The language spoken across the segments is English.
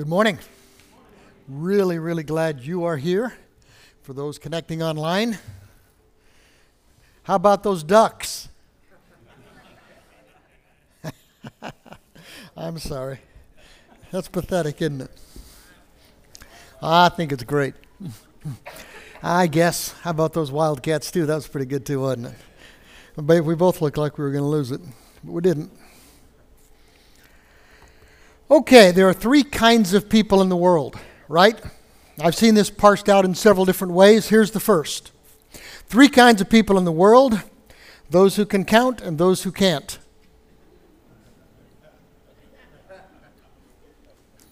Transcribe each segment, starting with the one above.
Good morning. Really, really glad you are here. For those connecting online, how about those ducks? I'm sorry. That's pathetic, isn't it? I think it's great. I guess. How about those Wildcats, too? That was pretty good, too, wasn't it? But we both looked like we were going to lose it, but we didn't. Okay, there are three kinds of people in the world, right? I've seen this parsed out in several different ways. Here's the first three kinds of people in the world those who can count and those who can't.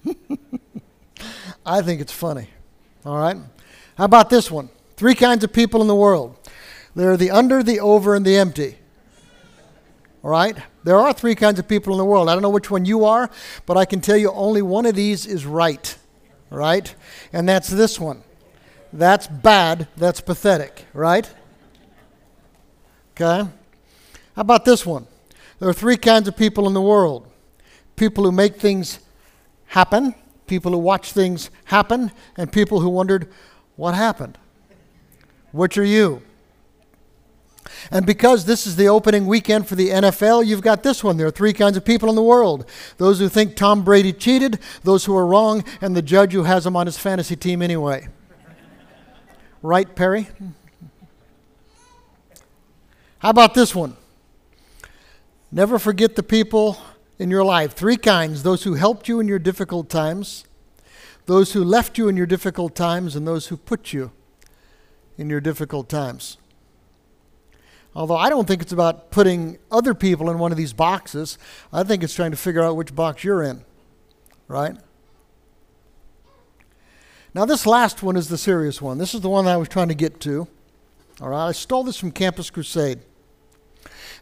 I think it's funny. All right? How about this one? Three kinds of people in the world there are the under, the over, and the empty. All right? There are three kinds of people in the world. I don't know which one you are, but I can tell you only one of these is right. All right? And that's this one. That's bad. That's pathetic. Right? Okay? How about this one? There are three kinds of people in the world people who make things happen, people who watch things happen, and people who wondered, what happened? Which are you? And because this is the opening weekend for the NFL, you've got this one. There are three kinds of people in the world those who think Tom Brady cheated, those who are wrong, and the judge who has him on his fantasy team anyway. right, Perry? How about this one? Never forget the people in your life. Three kinds those who helped you in your difficult times, those who left you in your difficult times, and those who put you in your difficult times. Although I don't think it's about putting other people in one of these boxes, I think it's trying to figure out which box you're in, right? Now, this last one is the serious one. This is the one I was trying to get to. All right, I stole this from Campus Crusade.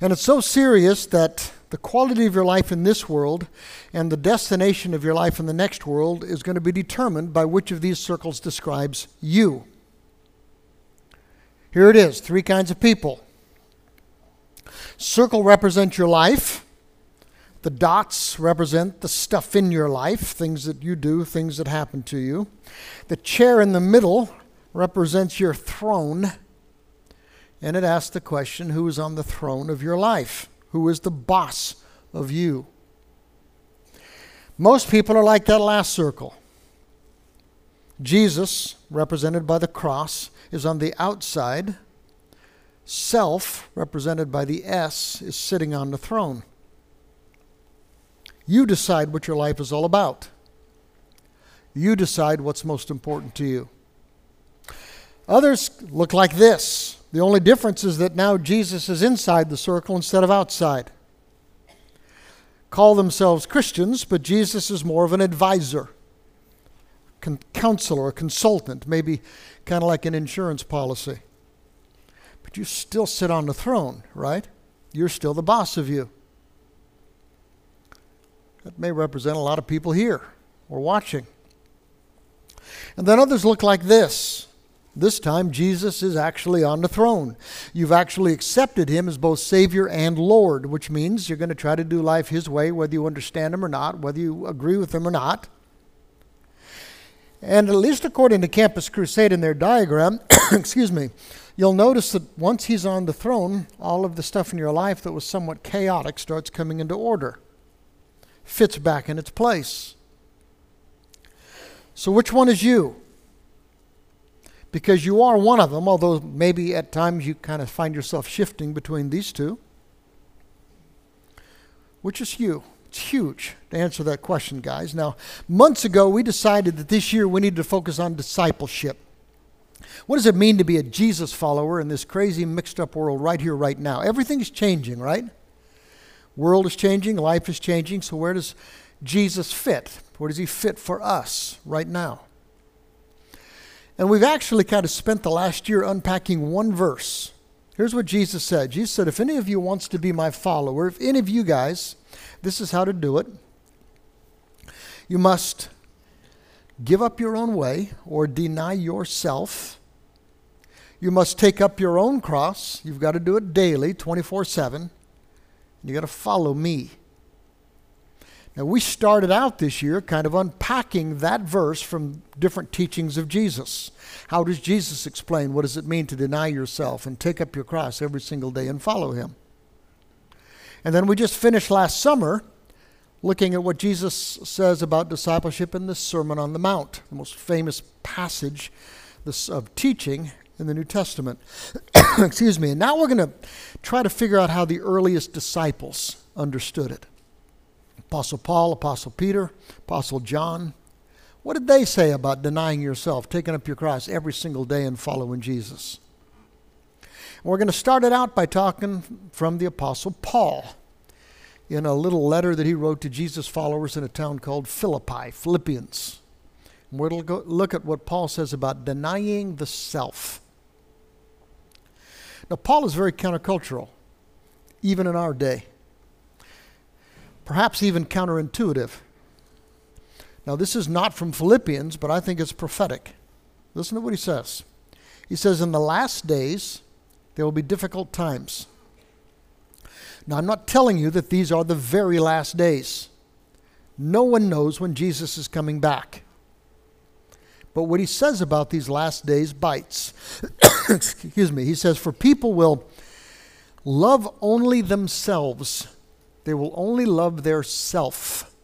And it's so serious that the quality of your life in this world and the destination of your life in the next world is going to be determined by which of these circles describes you. Here it is three kinds of people Circle represents your life. The dots represent the stuff in your life, things that you do, things that happen to you. The chair in the middle represents your throne. And it asks the question who is on the throne of your life? Who is the boss of you? Most people are like that last circle. Jesus, represented by the cross, is on the outside. Self, represented by the S, is sitting on the throne. You decide what your life is all about. You decide what's most important to you. Others look like this. The only difference is that now Jesus is inside the circle instead of outside. Call themselves Christians, but Jesus is more of an advisor, counselor, a consultant, maybe kind of like an insurance policy you still sit on the throne, right? You're still the boss of you. That may represent a lot of people here or watching. And then others look like this. This time, Jesus is actually on the throne. You've actually accepted him as both Savior and Lord, which means you're going to try to do life his way, whether you understand him or not, whether you agree with him or not. And at least according to Campus Crusade in their diagram, excuse me, you'll notice that once he's on the throne, all of the stuff in your life that was somewhat chaotic starts coming into order, fits back in its place. So, which one is you? Because you are one of them, although maybe at times you kind of find yourself shifting between these two. Which is you? It's huge to answer that question, guys. Now, months ago, we decided that this year we needed to focus on discipleship. What does it mean to be a Jesus follower in this crazy, mixed up world right here, right now? Everything's changing, right? World is changing, life is changing, so where does Jesus fit? Where does he fit for us right now? And we've actually kind of spent the last year unpacking one verse. Here's what Jesus said Jesus said, If any of you wants to be my follower, if any of you guys, this is how to do it. You must give up your own way or deny yourself. You must take up your own cross. You've got to do it daily, 24 7. You've got to follow me. Now, we started out this year kind of unpacking that verse from different teachings of Jesus. How does Jesus explain what does it mean to deny yourself and take up your cross every single day and follow him? And then we just finished last summer looking at what Jesus says about discipleship in the Sermon on the Mount, the most famous passage of teaching in the New Testament. Excuse me. And now we're going to try to figure out how the earliest disciples understood it. Apostle Paul, Apostle Peter, Apostle John. What did they say about denying yourself, taking up your cross every single day and following Jesus? We're going to start it out by talking from the Apostle Paul in a little letter that he wrote to Jesus' followers in a town called Philippi, Philippians. And we're going to look at what Paul says about denying the self. Now, Paul is very countercultural, even in our day perhaps even counterintuitive. Now, this is not from Philippians, but I think it's prophetic. Listen to what he says. He says, In the last days, there will be difficult times. Now, I'm not telling you that these are the very last days. No one knows when Jesus is coming back. But what he says about these last days bites. Excuse me. He says, For people will love only themselves they will only love their self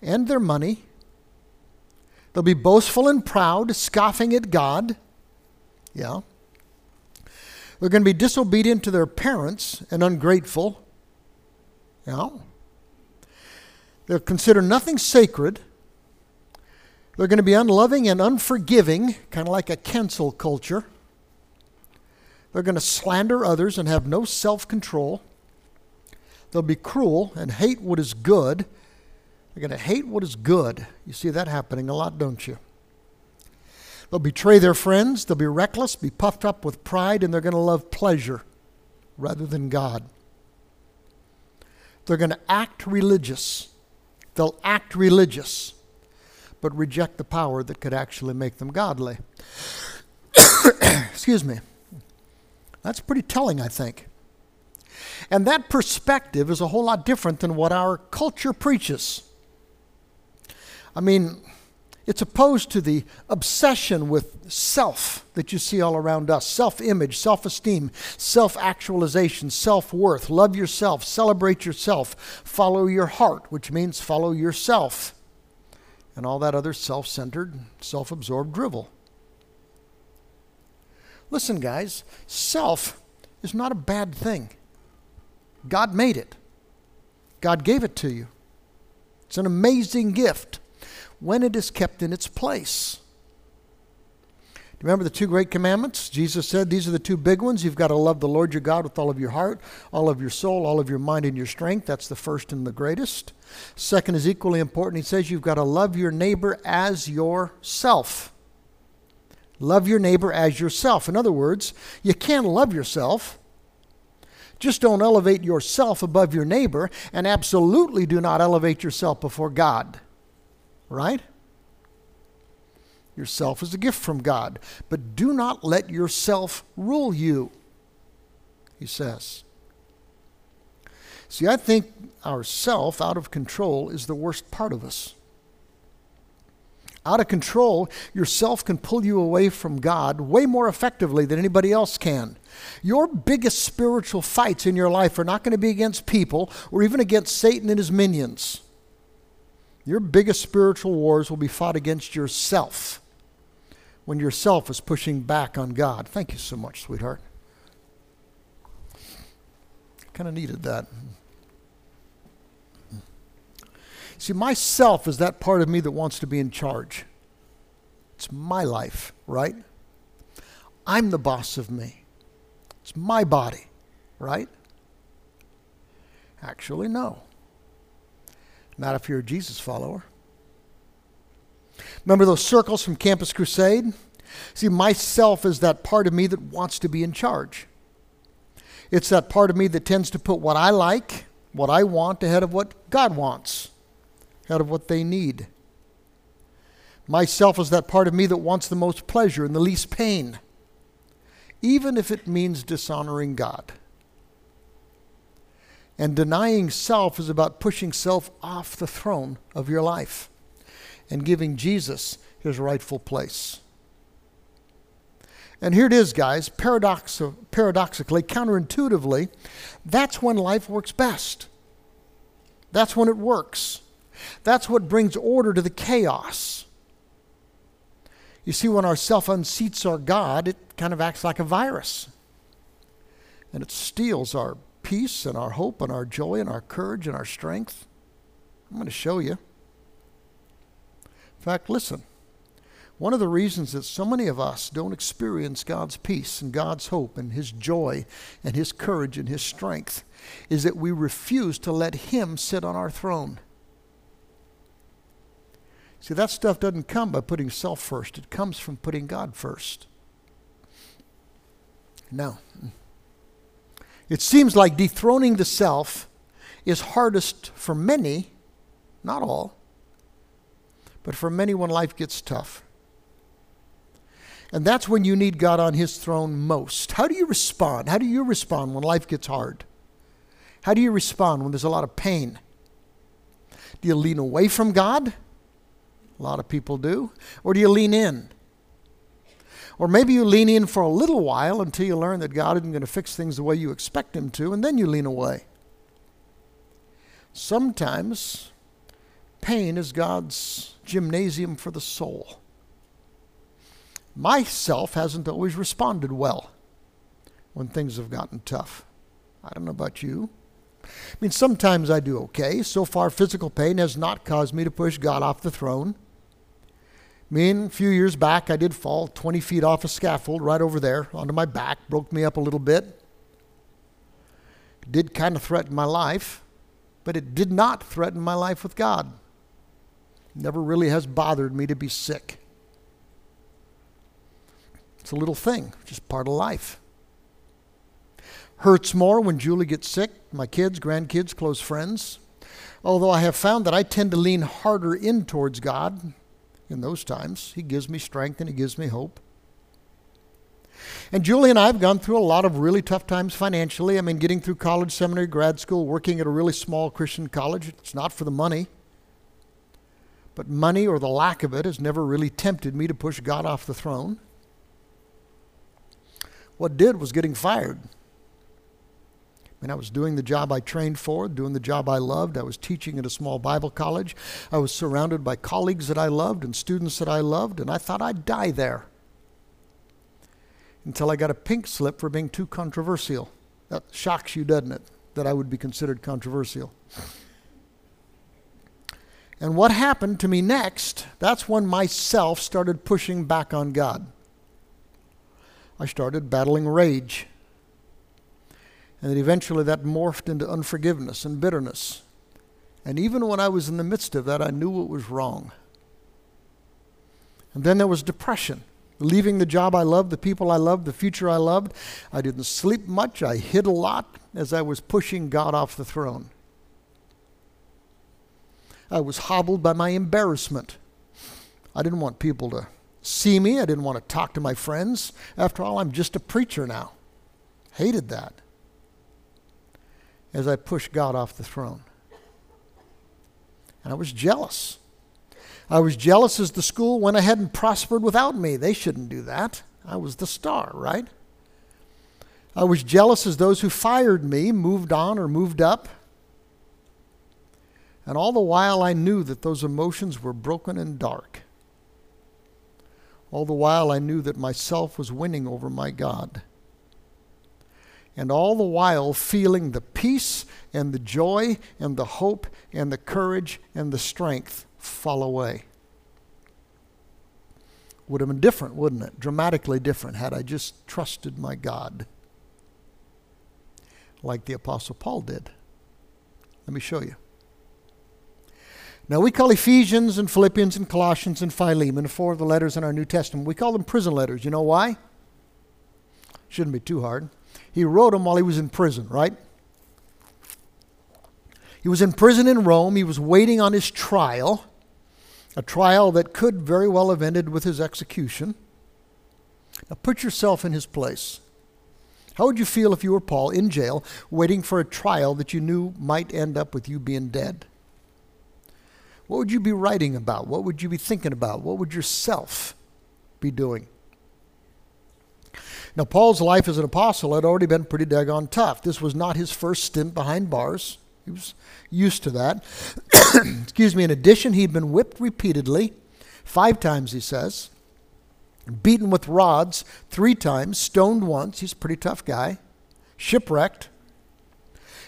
and their money. They'll be boastful and proud, scoffing at God. Yeah. They're going to be disobedient to their parents and ungrateful. Yeah. They'll consider nothing sacred. They're going to be unloving and unforgiving, kind of like a cancel culture. They're going to slander others and have no self control. They'll be cruel and hate what is good. They're going to hate what is good. You see that happening a lot, don't you? They'll betray their friends. They'll be reckless, be puffed up with pride, and they're going to love pleasure rather than God. They're going to act religious. They'll act religious, but reject the power that could actually make them godly. Excuse me. That's pretty telling, I think. And that perspective is a whole lot different than what our culture preaches. I mean, it's opposed to the obsession with self that you see all around us self image, self esteem, self actualization, self worth. Love yourself, celebrate yourself, follow your heart, which means follow yourself, and all that other self centered, self absorbed drivel. Listen, guys, self is not a bad thing. God made it, God gave it to you. It's an amazing gift when it is kept in its place. Remember the two great commandments? Jesus said these are the two big ones. You've got to love the Lord your God with all of your heart, all of your soul, all of your mind, and your strength. That's the first and the greatest. Second is equally important. He says you've got to love your neighbor as yourself. Love your neighbor as yourself. In other words, you can't love yourself just don't elevate yourself above your neighbor, and absolutely do not elevate yourself before God. Right? Yourself is a gift from God, but do not let yourself rule you, he says. See, I think our self out of control is the worst part of us. Out of control, yourself can pull you away from God way more effectively than anybody else can. Your biggest spiritual fights in your life are not going to be against people or even against Satan and his minions. Your biggest spiritual wars will be fought against yourself when yourself is pushing back on God. Thank you so much, sweetheart. Kind of needed that. See, myself is that part of me that wants to be in charge. It's my life, right? I'm the boss of me. It's my body, right? Actually, no. Not if you're a Jesus follower. Remember those circles from Campus Crusade? See, myself is that part of me that wants to be in charge. It's that part of me that tends to put what I like, what I want, ahead of what God wants, ahead of what they need. Myself is that part of me that wants the most pleasure and the least pain even if it means dishonoring God. And denying self is about pushing self off the throne of your life and giving Jesus his rightful place. And here it is, guys, paradox- paradoxically, counterintuitively, that's when life works best. That's when it works. That's what brings order to the chaos. You see, when our self unseats our God, it kind of acts like a virus. And it steals our peace and our hope and our joy and our courage and our strength. I'm going to show you. In fact, listen. One of the reasons that so many of us don't experience God's peace and God's hope and His joy and His courage and His strength is that we refuse to let Him sit on our throne. See, that stuff doesn't come by putting self first, it comes from putting God first. Now, it seems like dethroning the self is hardest for many, not all, but for many when life gets tough. And that's when you need God on His throne most. How do you respond? How do you respond when life gets hard? How do you respond when there's a lot of pain? Do you lean away from God? A lot of people do. Or do you lean in? Or maybe you lean in for a little while until you learn that God isn't going to fix things the way you expect Him to, and then you lean away. Sometimes pain is God's gymnasium for the soul. Myself hasn't always responded well when things have gotten tough. I don't know about you. I mean, sometimes I do okay. So far, physical pain has not caused me to push God off the throne. I mean, a few years back, I did fall 20 feet off a scaffold right over there onto my back, broke me up a little bit. It did kind of threaten my life, but it did not threaten my life with God. Never really has bothered me to be sick. It's a little thing, just part of life. Hurts more when Julie gets sick, my kids, grandkids, close friends. Although I have found that I tend to lean harder in towards God in those times. He gives me strength and He gives me hope. And Julie and I have gone through a lot of really tough times financially. I mean, getting through college, seminary, grad school, working at a really small Christian college. It's not for the money. But money or the lack of it has never really tempted me to push God off the throne. What did was getting fired. I mean, I was doing the job I trained for, doing the job I loved. I was teaching at a small Bible college. I was surrounded by colleagues that I loved and students that I loved, and I thought I'd die there. Until I got a pink slip for being too controversial. That shocks you, doesn't it? That I would be considered controversial. And what happened to me next, that's when myself started pushing back on God. I started battling rage. And that eventually that morphed into unforgiveness and bitterness. And even when I was in the midst of that, I knew it was wrong. And then there was depression, leaving the job I loved, the people I loved, the future I loved. I didn't sleep much. I hid a lot as I was pushing God off the throne. I was hobbled by my embarrassment. I didn't want people to see me. I didn't want to talk to my friends. After all, I'm just a preacher now. Hated that as I pushed God off the throne. And I was jealous. I was jealous as the school went ahead and prospered without me. They shouldn't do that. I was the star, right? I was jealous as those who fired me moved on or moved up. And all the while, I knew that those emotions were broken and dark. All the while, I knew that myself was winning over my God. And all the while, feeling the peace and the joy and the hope and the courage and the strength fall away. Would have been different, wouldn't it? Dramatically different had I just trusted my God like the Apostle Paul did. Let me show you. Now, we call Ephesians and Philippians and Colossians and Philemon, four of the letters in our New Testament, we call them prison letters. You know why? Shouldn't be too hard. He wrote them while he was in prison, right? He was in prison in Rome. He was waiting on his trial, a trial that could very well have ended with his execution. Now, put yourself in his place. How would you feel if you were Paul in jail, waiting for a trial that you knew might end up with you being dead? What would you be writing about? What would you be thinking about? What would yourself be doing? Now, Paul's life as an apostle had already been pretty daggone tough. This was not his first stint behind bars. He was used to that. Excuse me. In addition, he'd been whipped repeatedly, five times, he says, beaten with rods three times, stoned once. He's a pretty tough guy. Shipwrecked.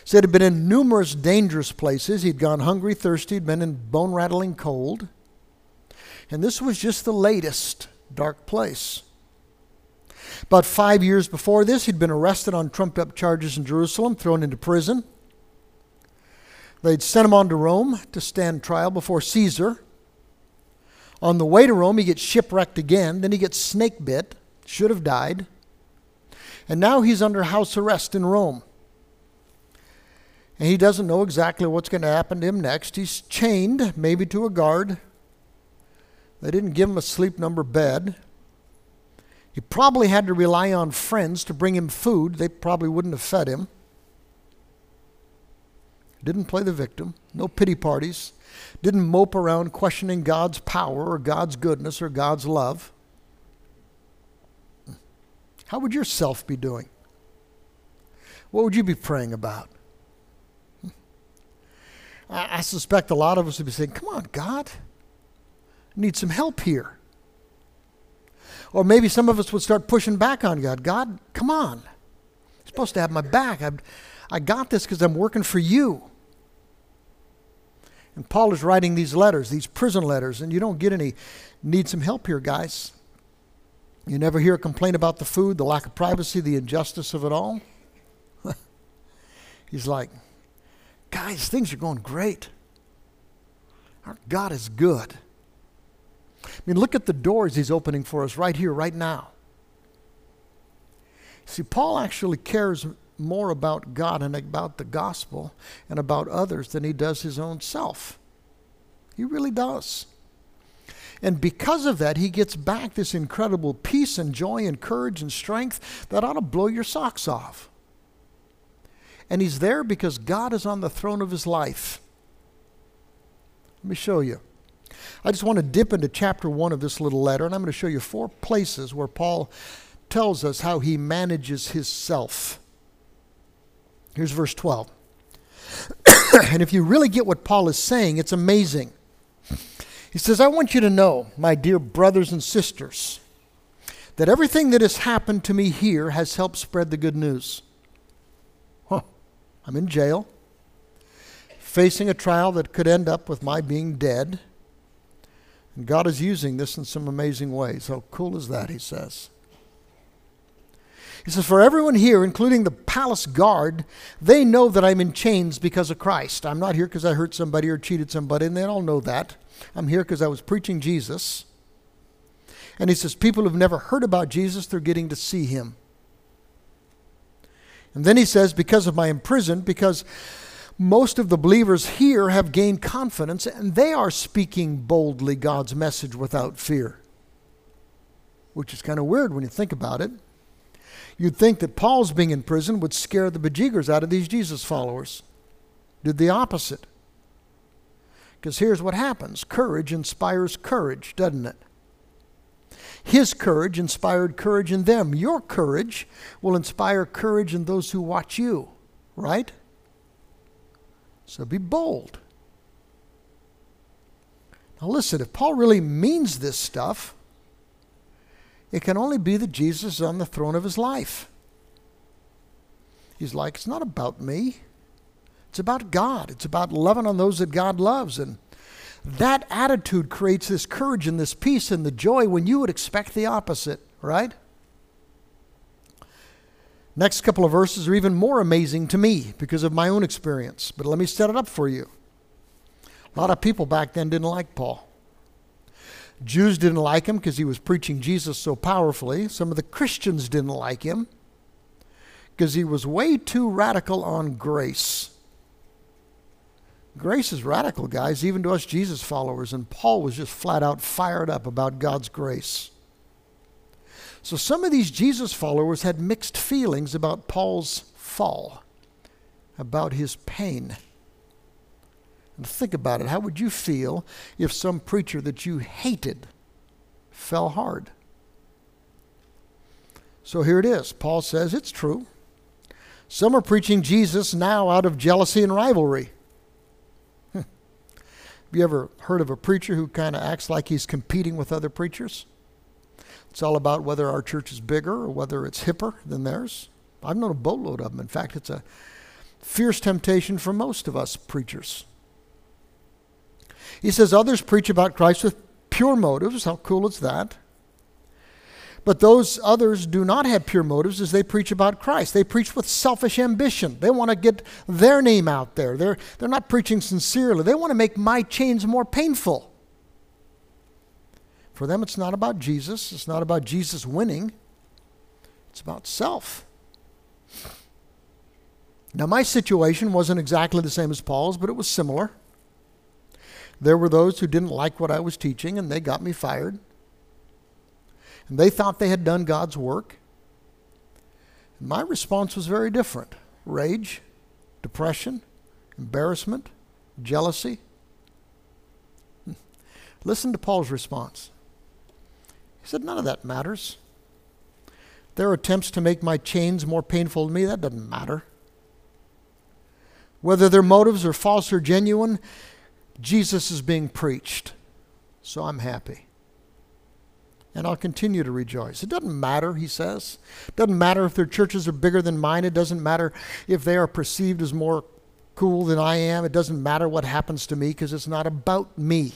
Said he'd been in numerous dangerous places. He'd gone hungry, thirsty, he'd been in bone rattling cold. And this was just the latest dark place. About five years before this, he'd been arrested on trumped up charges in Jerusalem, thrown into prison. They'd sent him on to Rome to stand trial before Caesar. On the way to Rome, he gets shipwrecked again. Then he gets snake bit, should have died. And now he's under house arrest in Rome. And he doesn't know exactly what's going to happen to him next. He's chained, maybe to a guard. They didn't give him a sleep number bed. He probably had to rely on friends to bring him food. They probably wouldn't have fed him. Didn't play the victim. No pity parties. Didn't mope around questioning God's power or God's goodness or God's love. How would yourself be doing? What would you be praying about? I, suspect a lot of us would be saying, Come on, God, I need some help here. Or maybe some of us would start pushing back on God. God, come on. You're supposed to have my back. i I got this because I'm working for you. And Paul is writing these letters, these prison letters, and you don't get any. Need some help here, guys. You never hear a complaint about the food, the lack of privacy, the injustice of it all. He's like, guys, things are going great. Our God is good. I mean, look at the doors he's opening for us right here, right now. See, Paul actually cares more about God and about the gospel and about others than he does his own self. He really does. And because of that, he gets back this incredible peace and joy and courage and strength that ought to blow your socks off. And he's there because God is on the throne of his life. Let me show you. I just want to dip into chapter one of this little letter, and I'm going to show you four places where Paul tells us how he manages his self. Here's verse 12. and if you really get what Paul is saying, it's amazing. He says, I want you to know, my dear brothers and sisters, that everything that has happened to me here has helped spread the good news. Huh. I'm in jail, facing a trial that could end up with my being dead. And God is using this in some amazing ways. How cool is that, he says. He says, For everyone here, including the palace guard, they know that I'm in chains because of Christ. I'm not here because I hurt somebody or cheated somebody, and they all know that. I'm here because I was preaching Jesus. And he says, People who've never heard about Jesus, they're getting to see him. And then he says, Because of my imprisonment, because most of the believers here have gained confidence and they are speaking boldly God's message without fear. Which is kind of weird when you think about it. You'd think that Paul's being in prison would scare the bejeegers out of these Jesus followers. Did the opposite. Because here's what happens courage inspires courage, doesn't it? His courage inspired courage in them. Your courage will inspire courage in those who watch you, right? So be bold. Now, listen, if Paul really means this stuff, it can only be that Jesus is on the throne of his life. He's like, it's not about me. It's about God. It's about loving on those that God loves. And that attitude creates this courage and this peace and the joy when you would expect the opposite, right? Next couple of verses are even more amazing to me because of my own experience. But let me set it up for you. A lot of people back then didn't like Paul. Jews didn't like him because he was preaching Jesus so powerfully. Some of the Christians didn't like him because he was way too radical on grace. Grace is radical, guys, even to us Jesus followers, and Paul was just flat out fired up about God's grace. So some of these Jesus followers had mixed feelings about Paul's fall, about his pain. And think about it. How would you feel if some preacher that you hated fell hard? So here it is. Paul says it's true. Some are preaching Jesus now out of jealousy and rivalry. Have you ever heard of a preacher who kind of acts like he's competing with other preachers? It's all about whether our church is bigger or whether it's hipper than theirs. I've known a boatload of them. In fact, it's a fierce temptation for most of us preachers. He says others preach about Christ with pure motives. How cool is that? But those others do not have pure motives as they preach about Christ. They preach with selfish ambition. They want to get their name out there. They're, they're not preaching sincerely. They want to make my chains more painful. For them, it's not about Jesus. It's not about Jesus winning. It's about self. Now, my situation wasn't exactly the same as Paul's, but it was similar. There were those who didn't like what I was teaching, and they got me fired. And they thought they had done God's work. And my response was very different rage, depression, embarrassment, jealousy. Listen to Paul's response. Said, None of that matters. Their attempts to make my chains more painful to me, that doesn't matter. Whether their motives are false or genuine, Jesus is being preached. So I'm happy. And I'll continue to rejoice. It doesn't matter, he says. It doesn't matter if their churches are bigger than mine. It doesn't matter if they are perceived as more cool than I am. It doesn't matter what happens to me because it's not about me.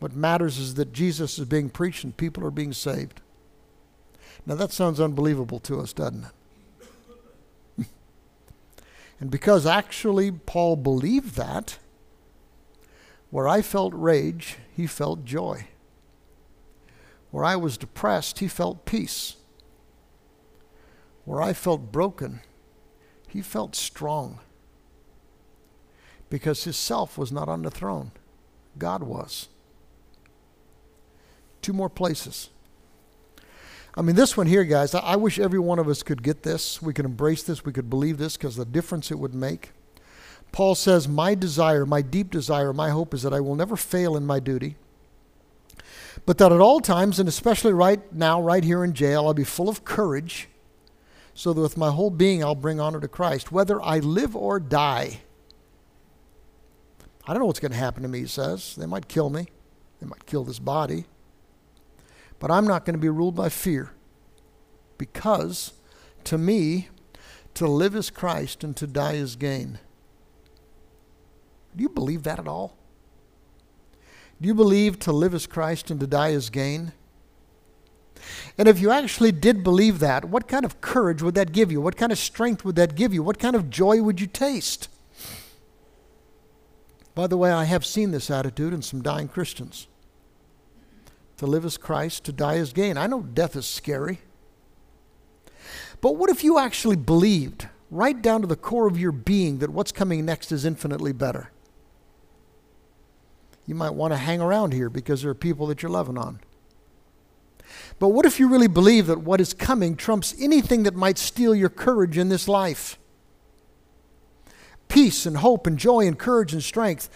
What matters is that Jesus is being preached and people are being saved. Now that sounds unbelievable to us, doesn't it? and because actually Paul believed that, where I felt rage, he felt joy. Where I was depressed, he felt peace. Where I felt broken, he felt strong. Because his self was not on the throne, God was. Two more places. I mean, this one here, guys, I, wish every one of us could get this. We could embrace this. We could believe this because the difference it would make. Paul says, My desire, my deep desire, my hope is that I will never fail in my duty, but that at all times, and especially right now, right here in jail, I'll be full of courage, so that with my whole being I'll bring honor to Christ, whether I live or die. I don't know what's going to happen to me, he says. They might kill me, they might kill this body, but I'm not going to be ruled by fear, because to me, to live is Christ and to die is gain. Do you believe that at all? Do you believe to live is Christ and to die is gain? And if you actually did believe that, what kind of courage would that give you? What kind of strength would that give you? What kind of joy would you taste? By the way, I have seen this attitude in some dying Christians. To live as Christ, to die as gain. I know death is scary. But what if you actually believed, right down to the core of your being, that what's coming next is infinitely better? you might want to hang around here because there are people that you're loving on. But what if you really believe that what is coming trumps anything that might steal your courage in this life? Peace and hope and joy and courage and strength,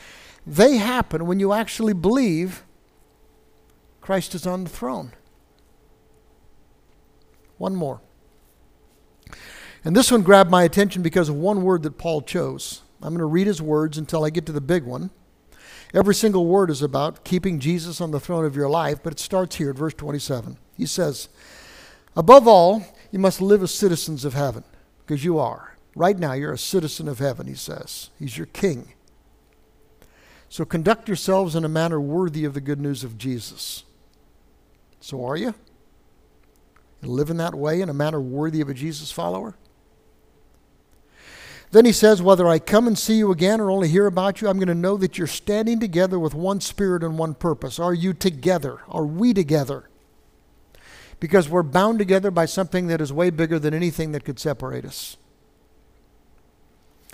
they happen when you actually believe Christ is on the throne. One more. And this one grabbed my attention because of one word that Paul chose. I'm going to read his words until I get to the big one. Every single word is about keeping Jesus on the throne of your life, but it starts here at verse 27. He says, Above all, you must live as citizens of heaven, because you are. Right now, you're a citizen of heaven, he says. He's your king. So conduct yourselves in a manner worthy of the good news of Jesus. So are you? In that way in a manner worthy of a Jesus follower? Then he says, Whether I come and see you again or only hear about you, I'm going to know that you're standing together with one spirit and one purpose. Are you together? Are we together? Because we're bound together by something that is way bigger than anything that could separate us.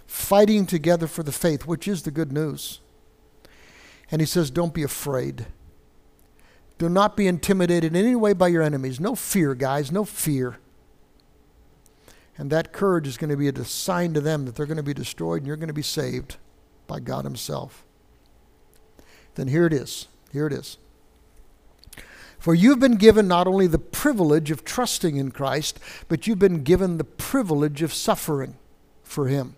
Fighting together for the faith, which is the good news. And he says, Don't be afraid. Do not be intimidated in any way by your enemies. No fear, guys, no fear. And that courage is going to be a sign to them that they're going to be destroyed and you're going to be saved by God Himself. Then here it is. Here it is. For you've been given not only the privilege of trusting in Christ, but you've been given the privilege of suffering for Him.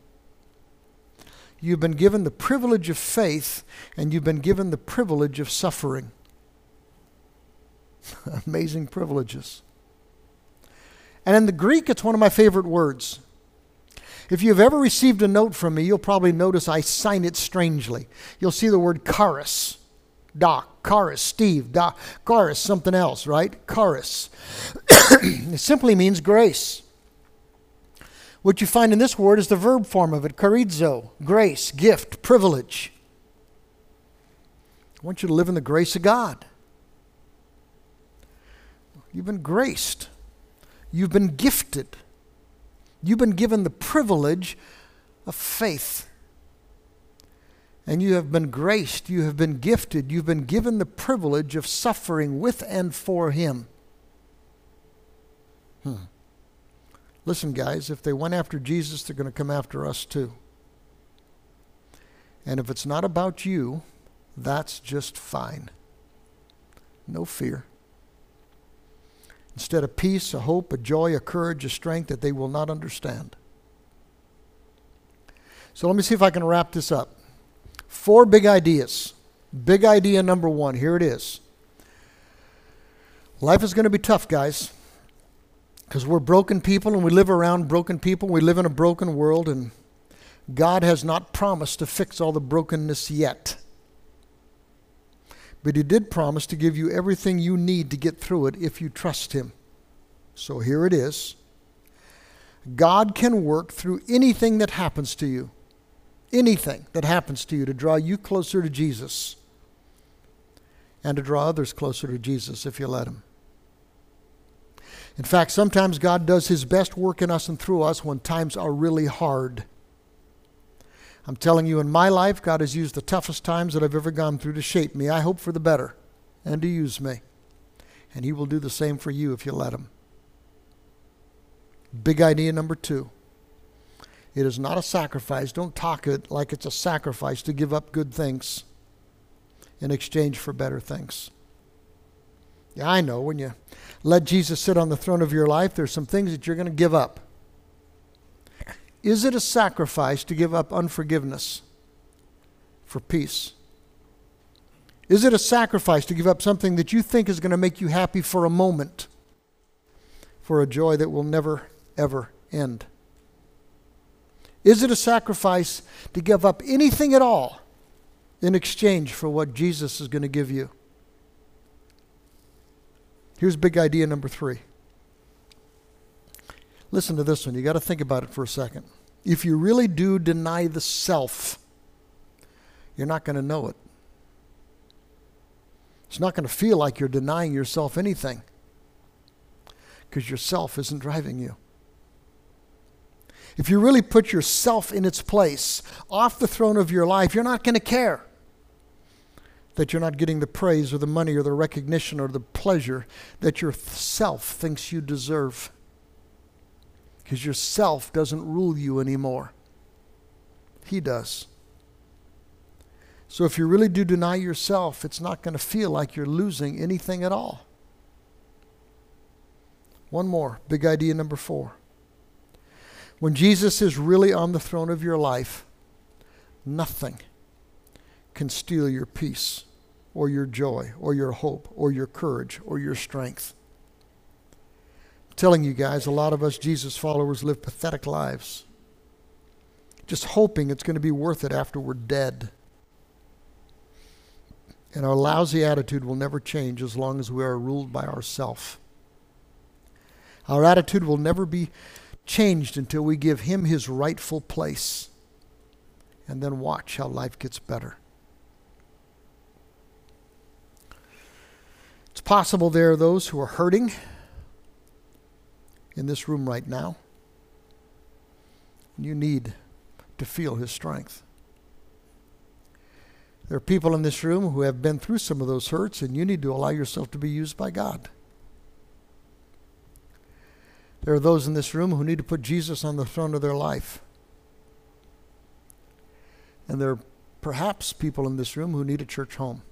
You've been given the privilege of faith, and you've been given the privilege of suffering. Amazing privileges. And in the Greek, it's one of my favorite words. If you've ever received a note from me, you'll probably notice I sign it strangely. You'll see the word charis. Doc, charis, Steve, Doc, charis, something else, right? Charis. it simply means grace. What you find in this word is the verb form of it, charizo, grace, gift, privilege. I want you to live in the grace of God. You've been graced. You've been gifted. You've been given the privilege of faith. And you have been graced, you have been gifted, you've been given the privilege of suffering with and for Him. Hmm. Listen, guys, if they went after Jesus, they're going to come after us too. And if it's not about you, that's just fine. No fear. Instead of peace, a hope, a joy, a courage, a strength that they will not understand. So let me see if I can wrap this up. Four big ideas. Big idea number one here it is. Life is going to be tough, guys, because we're broken people and we live around broken people. We live in a broken world, and God has not promised to fix all the brokenness yet. But He did promise to give you everything you need to get through it if you trust Him. So here it is God can work through anything that happens to you, anything that happens to you to draw you closer to Jesus and to draw others closer to Jesus if you let Him. In fact, sometimes God does His best work in us and through us when times are really hard. I'm telling you, in my life, God has used the toughest times that I've ever gone through to shape me. I hope for the better and to use me. And He will do the same for you if you let Him. Big idea number two it is not a sacrifice. Don't talk it like it's a sacrifice to give up good things in exchange for better things. Yeah, I know when you let Jesus sit on the throne of your life, there's some things that you're going to give up. Is it a sacrifice to give up unforgiveness for peace? Is it a sacrifice to give up something that you think is going to make you happy for a moment for a joy that will never, ever end? Is it a sacrifice to give up anything at all in exchange for what Jesus is going to give you? Here's big idea number three. Listen to this one. You got to think about it for a second. If you really do deny the self, you're not going to know it. It's not going to feel like you're denying yourself anything because yourself isn't driving you. If you really put yourself in its place, off the throne of your life, you're not going to care that you're not getting the praise or the money or the recognition or the pleasure that yourself thinks you deserve because yourself doesn't rule you anymore. He does. So if you really do deny yourself, it's not going to feel like you're losing anything at all. One more, big idea number four. When Jesus is really on the throne of your life, nothing can steal your peace or your joy or your hope or your courage or your strength telling you guys, a lot of us Jesus followers live pathetic lives, just hoping it's going to be worth it after we're dead. And our lousy attitude will never change as long as we are ruled by ourself. Our attitude will never be changed until we give Him His rightful place. And then watch how life gets better. It's possible there are those who are hurting in this room right now. You need to feel His strength. There are people in this room who have been through some of those hurts, and you need to allow yourself to be used by God. There are those in this room who need to put Jesus on the throne of their life. And there are perhaps people in this room who need a church home.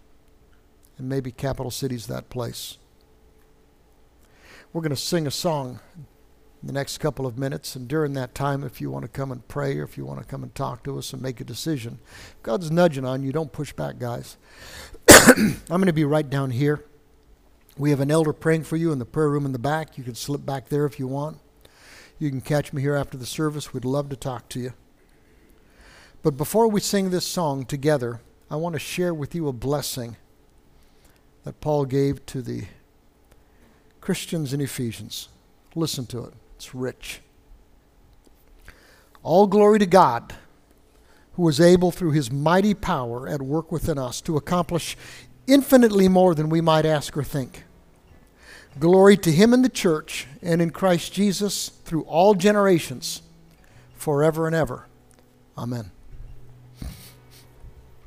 And maybe Capital City's that place. We're going to sing a song in the next couple of minutes. And during that time, if you want to come and pray or if you want to come and talk to us and make a decision, God's nudging on you, don't push back, guys. I'm going to be right down here. We have an elder praying for you in the prayer room in the back. You can slip back there if you want. You can catch me here after the service. We'd love to talk to you. But before we sing this song together, I want to share with you a blessing that Paul gave to the Christians in Ephesians. Listen to it, it's rich. All glory to God, who is able through his mighty power at work within us to accomplish infinitely more than we might ask or think. Glory to him in the church and in Christ Jesus through all generations, forever and ever. Amen.